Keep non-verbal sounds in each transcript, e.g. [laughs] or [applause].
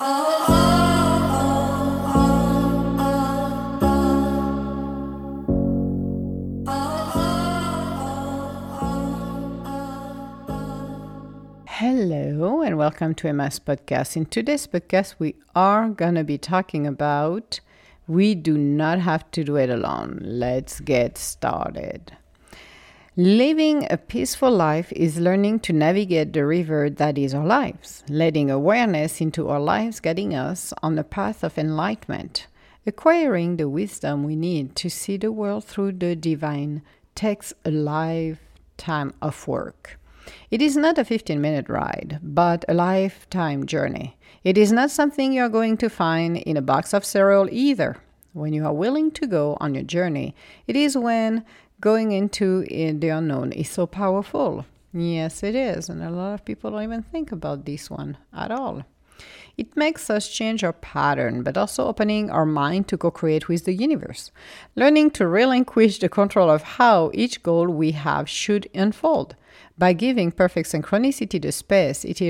Hello and welcome to Emma's podcast. In today's podcast, we are going to be talking about we do not have to do it alone. Let's get started. Living a peaceful life is learning to navigate the river that is our lives, letting awareness into our lives, guiding us on the path of enlightenment. Acquiring the wisdom we need to see the world through the divine takes a lifetime of work. It is not a 15 minute ride, but a lifetime journey. It is not something you are going to find in a box of cereal either. When you are willing to go on your journey, it is when going into eh, the unknown is so powerful. Yes, it is. And a lot of people don't even think about this one at all. It makes us change our pattern, but also opening our mind to co create with the universe. Learning to relinquish the control of how each goal we have should unfold. By giving perfect synchronicity the space, it,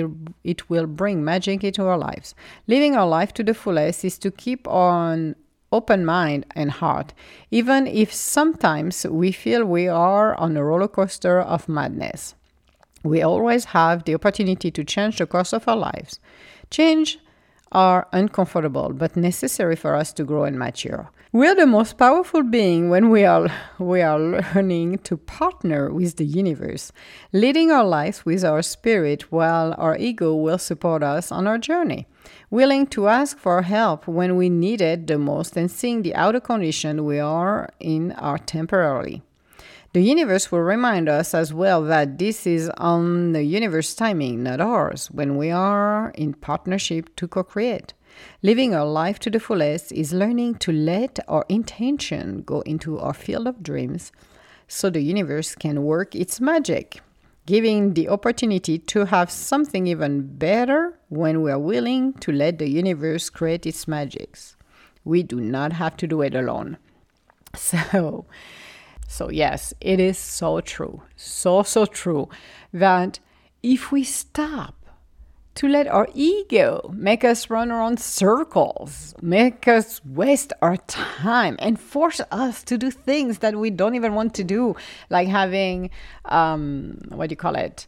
it will bring magic into our lives. Living our life to the fullest is to keep on open mind and heart, even if sometimes we feel we are on a roller coaster of madness. We always have the opportunity to change the course of our lives. Change are uncomfortable but necessary for us to grow and mature. We are the most powerful being when we are we are learning to partner with the universe, leading our lives with our spirit while our ego will support us on our journey. Willing to ask for help when we need it the most and seeing the outer condition we are in are temporarily. The universe will remind us as well that this is on the universe timing, not ours, when we are in partnership to co create. Living our life to the fullest is learning to let our intention go into our field of dreams so the universe can work its magic, giving the opportunity to have something even better when we are willing to let the universe create its magics. We do not have to do it alone. [laughs] So, so, yes, it is so true, so, so true that if we stop to let our ego make us run around circles, make us waste our time, and force us to do things that we don't even want to do, like having, um, what do you call it?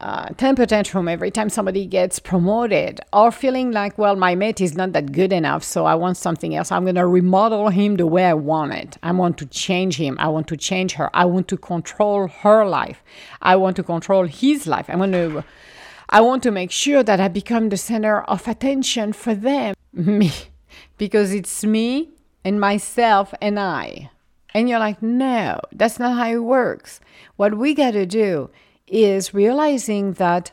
uh, temper tantrum every time somebody gets promoted, or feeling like, well, my mate is not that good enough, so I want something else. I'm going to remodel him the way I want it. I want to change him. I want to change her. I want to control her life. I want to control his life. I want to. I want to make sure that I become the center of attention for them, [laughs] me, because it's me and myself and I. And you're like, no, that's not how it works. What we got to do is realizing that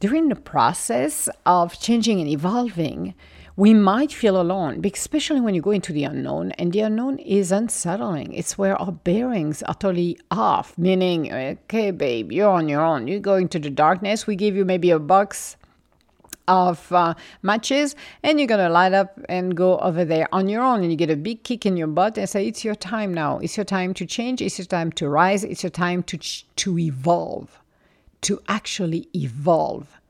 during the process of changing and evolving, we might feel alone, especially when you go into the unknown, and the unknown is unsettling. It's where our bearings are totally off, meaning, okay, babe, you're on your own. You go into the darkness, we give you maybe a box of uh, matches and you're gonna light up and go over there on your own and you get a big kick in your butt and say it's your time now. It's your time to change. It's your time to rise. It's your time to ch- to evolve to actually evolve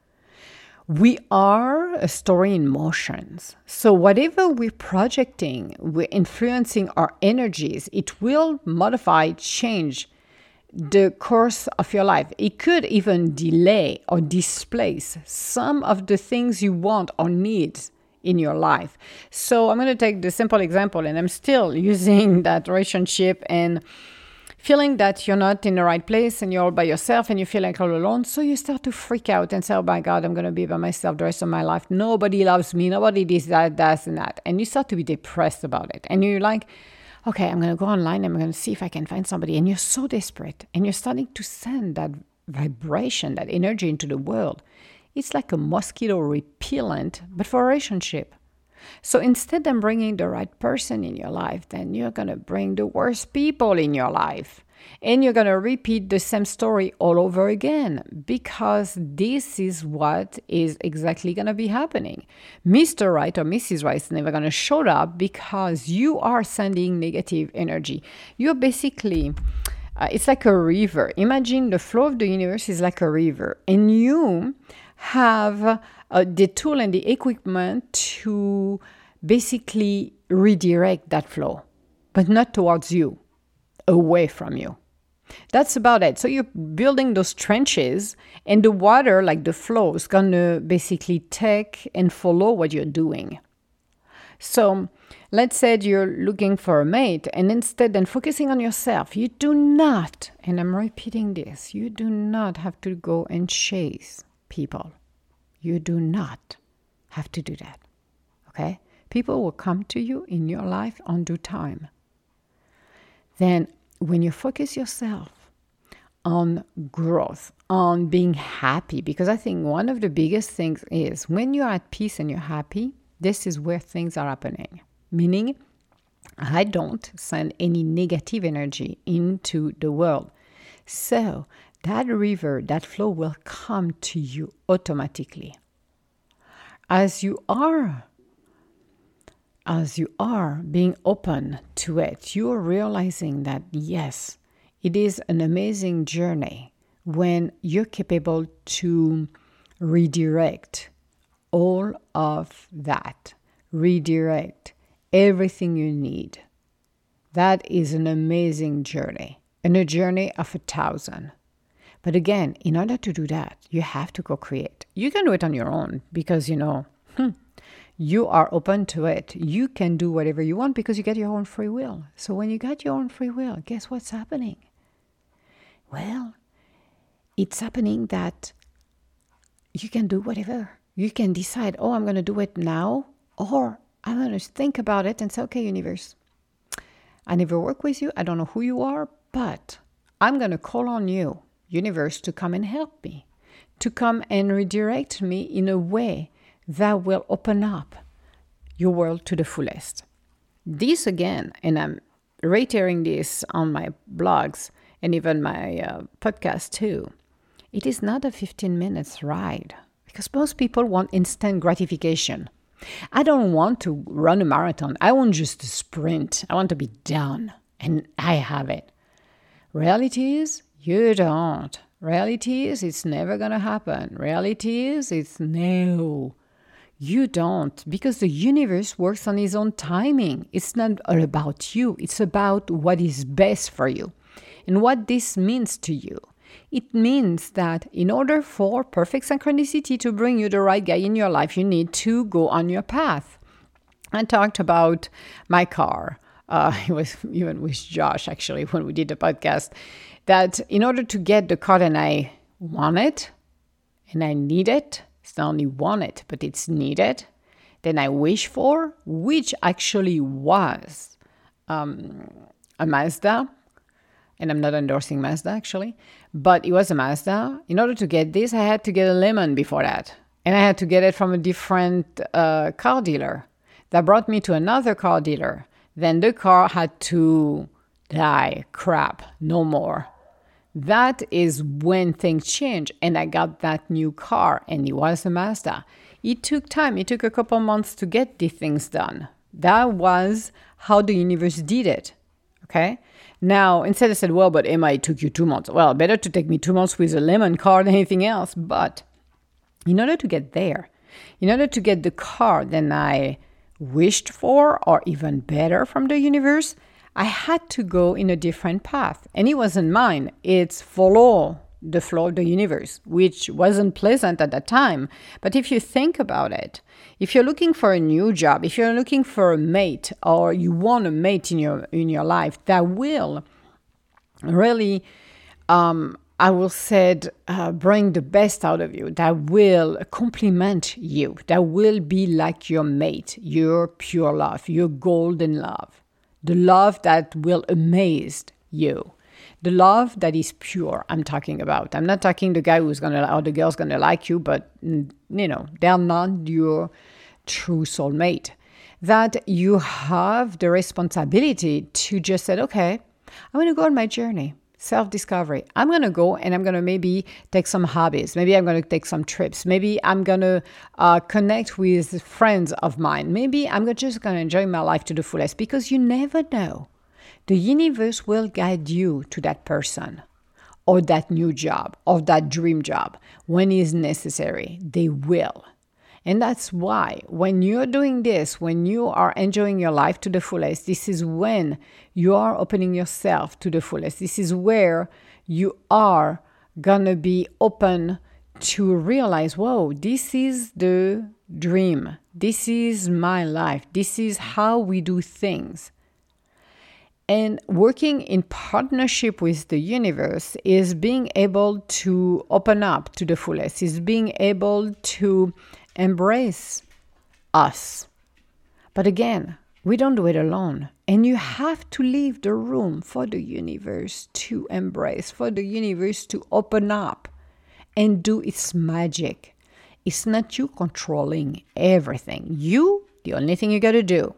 we are a story in motions so whatever we're projecting we're influencing our energies it will modify change the course of your life. It could even delay or displace some of the things you want or need in your life. So I'm going to take the simple example, and I'm still [laughs] using that relationship and feeling that you're not in the right place and you're all by yourself and you feel like all alone. So you start to freak out and say, Oh my God, I'm going to be by myself the rest of my life. Nobody loves me. Nobody this, that, that, and that. And you start to be depressed about it. And you're like, okay, I'm going to go online and I'm going to see if I can find somebody. And you're so desperate and you're starting to send that vibration, that energy into the world. It's like a mosquito repellent, but for a relationship. So instead of bringing the right person in your life, then you're going to bring the worst people in your life. And you're going to repeat the same story all over again because this is what is exactly going to be happening. Mr. Right or Mrs. Right is never going to show up because you are sending negative energy. You're basically. Uh, it's like a river. Imagine the flow of the universe is like a river, and you have uh, the tool and the equipment to basically redirect that flow, but not towards you, away from you. That's about it. So you're building those trenches, and the water, like the flow, is gonna basically take and follow what you're doing. So let's say you're looking for a mate, and instead than focusing on yourself, you do not, and I'm repeating this, you do not have to go and chase people. You do not have to do that. Okay? People will come to you in your life on due time. Then, when you focus yourself on growth, on being happy, because I think one of the biggest things is when you're at peace and you're happy, this is where things are happening. Meaning, I don't send any negative energy into the world. So, that river, that flow will come to you automatically. As you are as you are being open to it, you are realizing that yes, it is an amazing journey when you're capable to redirect all of that, redirect everything you need. That is an amazing journey and a journey of a thousand. But again, in order to do that, you have to co create. You can do it on your own because, you know, hmm, you are open to it. You can do whatever you want because you get your own free will. So when you got your own free will, guess what's happening? Well, it's happening that you can do whatever. You can decide, oh, I'm going to do it now, or I'm going to think about it and say, okay, universe, I never work with you. I don't know who you are, but I'm going to call on you universe to come and help me, to come and redirect me in a way that will open up your world to the fullest. This again, and I'm reiterating this on my blogs and even my uh, podcast too, it is not a 15 minutes ride because most people want instant gratification. I don't want to run a marathon. I want just to sprint. I want to be done. And I have it. Reality is, you don't. Reality is it's never gonna happen. Reality is it's no. You don't, because the universe works on its own timing. It's not all about you, it's about what is best for you and what this means to you. It means that in order for perfect synchronicity to bring you the right guy in your life, you need to go on your path. I talked about my car. Uh, [laughs] it was even with Josh actually when we did the podcast that in order to get the car that I it and I need it, it's not only want it, but it's needed, then I wish for, which actually was um, a Mazda. And I'm not endorsing Mazda actually, but it was a Mazda. In order to get this, I had to get a lemon before that. And I had to get it from a different uh, car dealer that brought me to another car dealer. Then the car had to die, crap, no more that is when things change and i got that new car and it was a mazda. It took time. It took a couple months to get these things done. That was how the universe did it okay? Now instead i said well but emma it took you two months. Well better to take me two months with a lemon car than anything else but in order to get there in order to get the car that i wished for or even better from the universe I had to go in a different path. And it wasn't mine, it's follow the flow of the universe, which wasn't pleasant at that time. But if you think about it, if you're looking for a new job, if you're looking for a mate or you want a mate in your in your life that will really um, I will say, uh, bring the best out of you, that will complement you, that will be like your mate, your pure love, your golden love the love that will amaze you. The love that is pure i'm talking about. I'm not talking the guy who's gonna or the girl's gonna like you but mm, you know they're not your true soulmate. That you have the responsibility to just say okay i'm gonna go on my journey self discovery. I'm going to go and I'm going to maybe take some hobbies. Maybe I'm going to take some trips. Maybe I'm going to uh, connect with friends of mine. Maybe I'm just going to enjoy my life to the fullest because you never know. The universe will guide you to that person or that new job or that dream job when it is necessary. They will. And that's why when you're doing this, when you are enjoying your life to the fullest, this is when you are opening yourself to the fullest. This is where you are gonna be open to realize, whoa, this is the dream. This is my life. This is how we do things. And working in partnership with the universe is being able to open up to the fullest, is being able to embrace us. But again, we don't do it alone. And you have to leave the room for the universe to embrace, for the universe to open up and do its magic. It's not you controlling everything. You, the only thing you got to do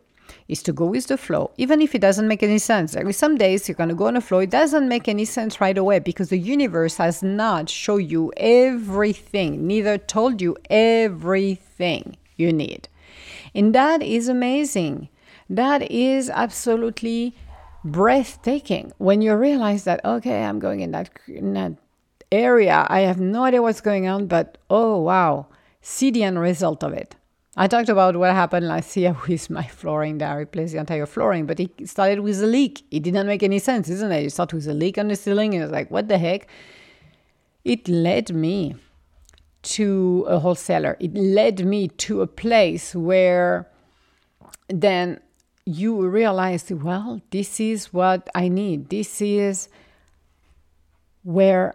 is to go with the flow, even if it doesn't make any sense. Are some days you're going to go on a flow, it doesn't make any sense right away because the universe has not shown you everything, neither told you everything you need. And that is amazing. That is absolutely breathtaking when you realize that, okay, I'm going in that, in that area. I have no idea what's going on, but oh, wow, see the end result of it. I talked about what happened last year [laughs] with my flooring that replaced the entire flooring, but it started with a leak. It didn't make any sense, isn't it? You start with a leak on the ceiling, and it's like, what the heck? It led me to a wholesaler. It led me to a place where then you realize, well, this is what I need. This is where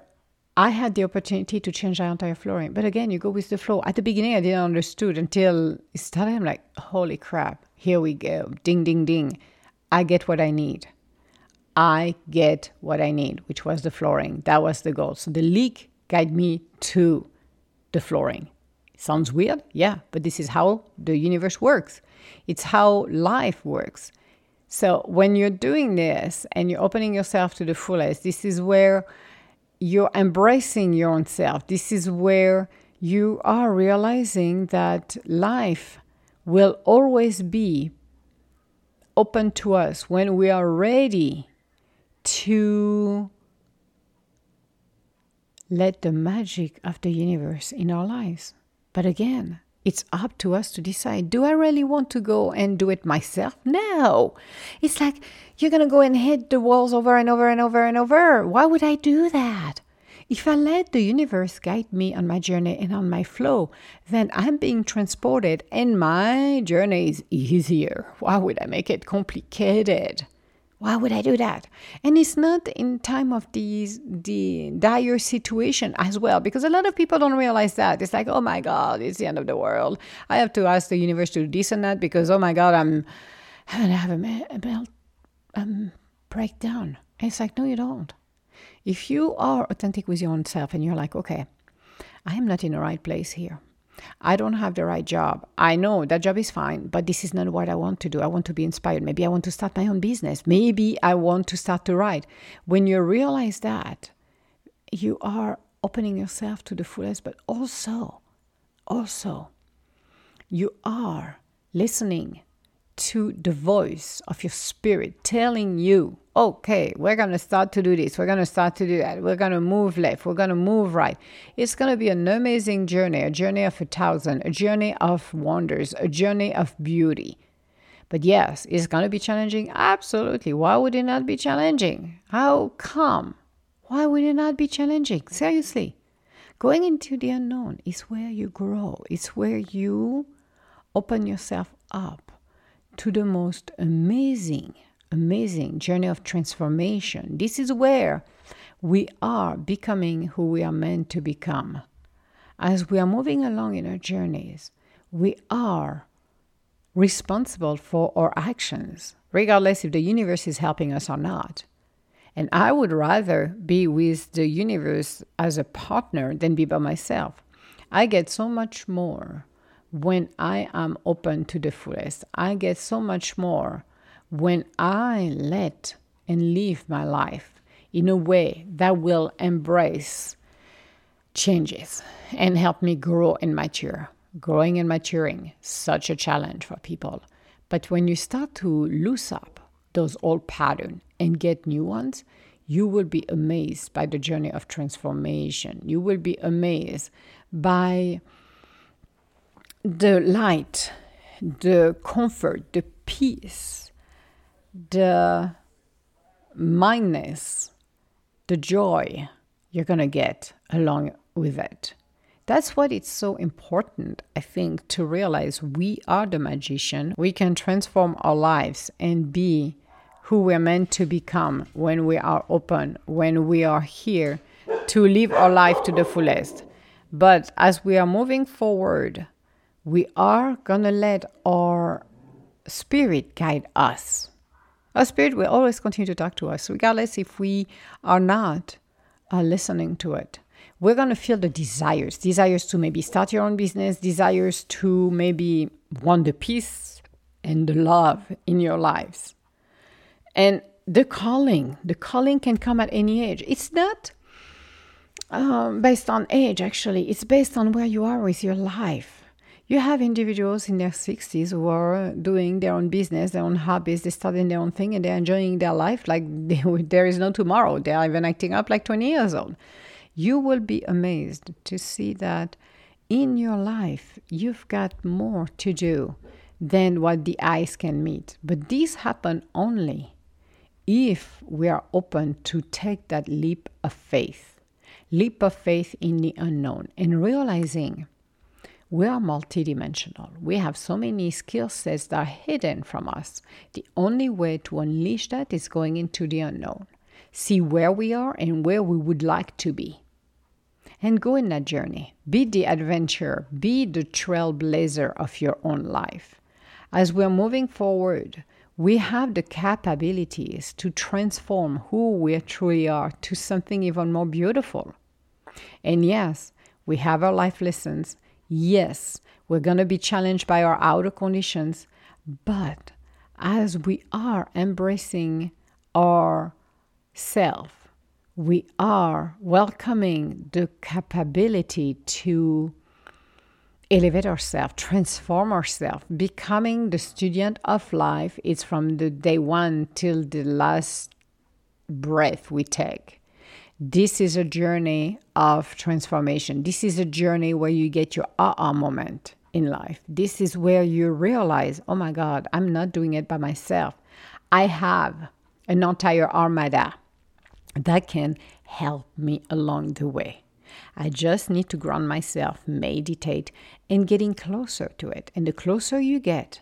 I had the opportunity to change the entire flooring. But again, you go with the flow. At the beginning, I didn't understood until it started. I'm like, holy crap, here we go. Ding, ding, ding. I get what I need. I get what I need, which was the flooring. That was the goal. So the leak guided me to the flooring. Sounds weird? Yeah, but this is how the universe works. It's how life works. So when you're doing this and you're opening yourself to the fullest, this is where you're embracing your own self. This is where you are realizing that life will always be open to us when we are ready to let the magic of the universe in our lives. But again, it's up to us to decide do I really want to go and do it myself? No. It's like you're going to go and hit the walls over and over and over and over. Why would I do that? If I let the universe guide me on my journey and on my flow, then I'm being transported and my journey is easier. Why would I make it complicated? Why would I do that? And it's not in time of these the dire situation as well, because a lot of people don't realize that. It's like, oh my God, it's the end of the world. I have to ask the universe to do this and that because oh my God, I'm I'm have a, melt, um, breakdown. And it's like, no, you don't. If you are authentic with your own self and you're like, okay, I am not in the right place here. I don't have the right job. I know that job is fine, but this is not what I want to do. I want to be inspired. Maybe I want to start my own business. Maybe I want to start to write. When you realize that, you are opening yourself to the fullest, but also, also, you are listening to the voice of your spirit telling you, okay, we're going to start to do this, we're going to start to do that, we're going to move left, we're going to move right. It's going to be an amazing journey, a journey of a thousand, a journey of wonders, a journey of beauty. But yes, it's going to be challenging. Absolutely. Why would it not be challenging? How come? Why would it not be challenging? Seriously. Going into the unknown is where you grow, it's where you open yourself up to the most amazing, amazing journey of transformation. This is where we are becoming who we are meant to become. As we are moving along in our journeys, we are responsible for our actions, regardless if the universe is helping us or not. And I would rather be with the universe as a partner than be by myself. I get so much more when I am open to the fullest. I get so much more when I let and live my life in a way that will embrace changes and help me grow and mature. Growing and maturing, such a challenge for people. But when you start to loose up those old patterns and get new ones, you will be amazed by the journey of transformation. You will be amazed by the light, the comfort, the peace, the mindness, the joy you're going to get along with it. That's what it's so important, I think, to realize we are the magician. We can transform our lives and be who we're meant to become when we are open, when we are here to live our life to the fullest. But as we are moving forward, we are going to let our spirit guide us. Our spirit will always continue to talk to us, regardless if we are not uh, listening to it. We're going to feel the desires desires to maybe start your own business, desires to maybe want the peace and the love in your lives. And the calling, the calling can come at any age. It's not um, based on age, actually, it's based on where you are with your life. You have individuals in their 60s who are doing their own business, their own hobbies, they're studying their own thing, and they're enjoying their life like they, there is no tomorrow. They're even acting up like 20 years old. You will be amazed to see that in your life, you've got more to do than what the eyes can meet. But this happen only if we are open to take that leap of faith, leap of faith in the unknown, and realizing we are multidimensional. We have so many skill sets that are hidden from us. The only way to unleash that is going into the unknown, see where we are and where we would like to be. And go in that journey. Be the adventurer, be the trailblazer of your own life. As we're moving forward, we have the capabilities to transform who we truly are to something even more beautiful. And yes, we have our life lessons Yes, we're going to be challenged by our outer conditions, but as we are embracing our self, we are welcoming the capability to elevate ourselves, transform ourselves, becoming the student of life. It's from the day one till the last breath we take. This is a journey of transformation. This is a journey where you get your aha moment in life. This is where you realize, oh my God, I'm not doing it by myself. I have an entire armada that can help me along the way. I just need to ground myself, meditate, and getting closer to it. And the closer you get,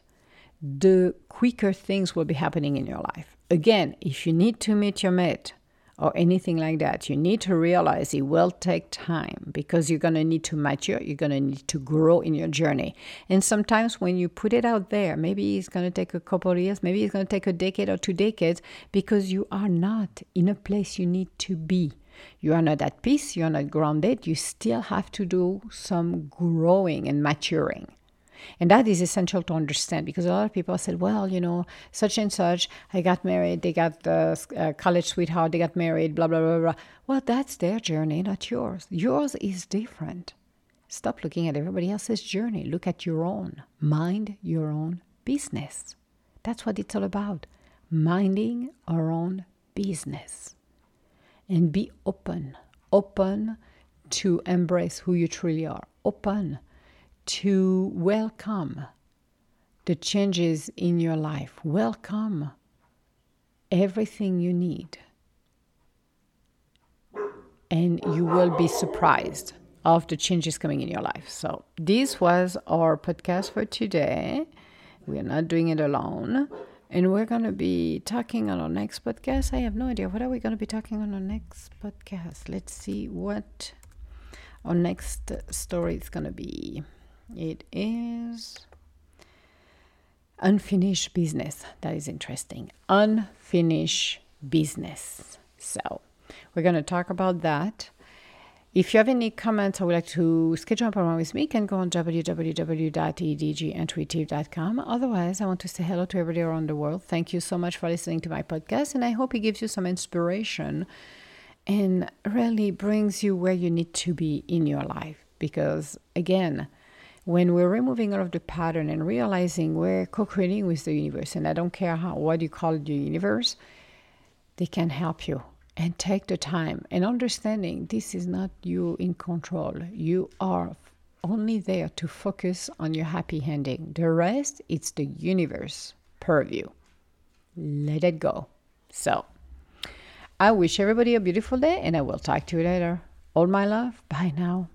the quicker things will be happening in your life. Again, if you need to meet your mate, or anything like that, you need to realize it will take time because you're going to need to mature, you're going to need to grow in your journey. And sometimes when you put it out there, maybe it's going to take a couple of years, maybe it's going to take a decade or two decades because you are not in a place you need to be. You are not at peace, you're not grounded, you still have to do some growing and maturing. And that is essential to understand because a lot of people said, well, you know, such and such, I got married, they got the uh, college sweetheart, they got married, blah, blah, blah, blah. Well, that's their journey, not yours. Yours is different. Stop looking at everybody else's journey. Look at your own. Mind your own business. That's what it's all about. Minding our own business. And be open. Open to embrace who you truly are. Open to welcome the changes in your life. Welcome everything you need. And you will be surprised of the changes coming in your life. So, this was our podcast for today. We are not doing it alone. And we're going to be talking on our next podcast. I have no idea. What are we going to be talking on our next podcast? Let's see what our next story is going to be. It is unfinished business. That is interesting. Unfinished business. So, we're going to talk about that. If you have any comments or would like to schedule an appointment with me, you can go on www.edgintuitive.com. Otherwise, I want to say hello to everybody around the world. Thank you so much for listening to my podcast, and I hope it gives you some inspiration and really brings you where you need to be in your life. Because, again, when we're removing all of the pattern and realizing we're co-creating with the universe and i don't care how what you call the universe they can help you and take the time and understanding this is not you in control you are only there to focus on your happy ending. The rest, it's the universe purview. Let it go. So, I wish everybody a beautiful day and I will talk to you later. All my love. Bye now.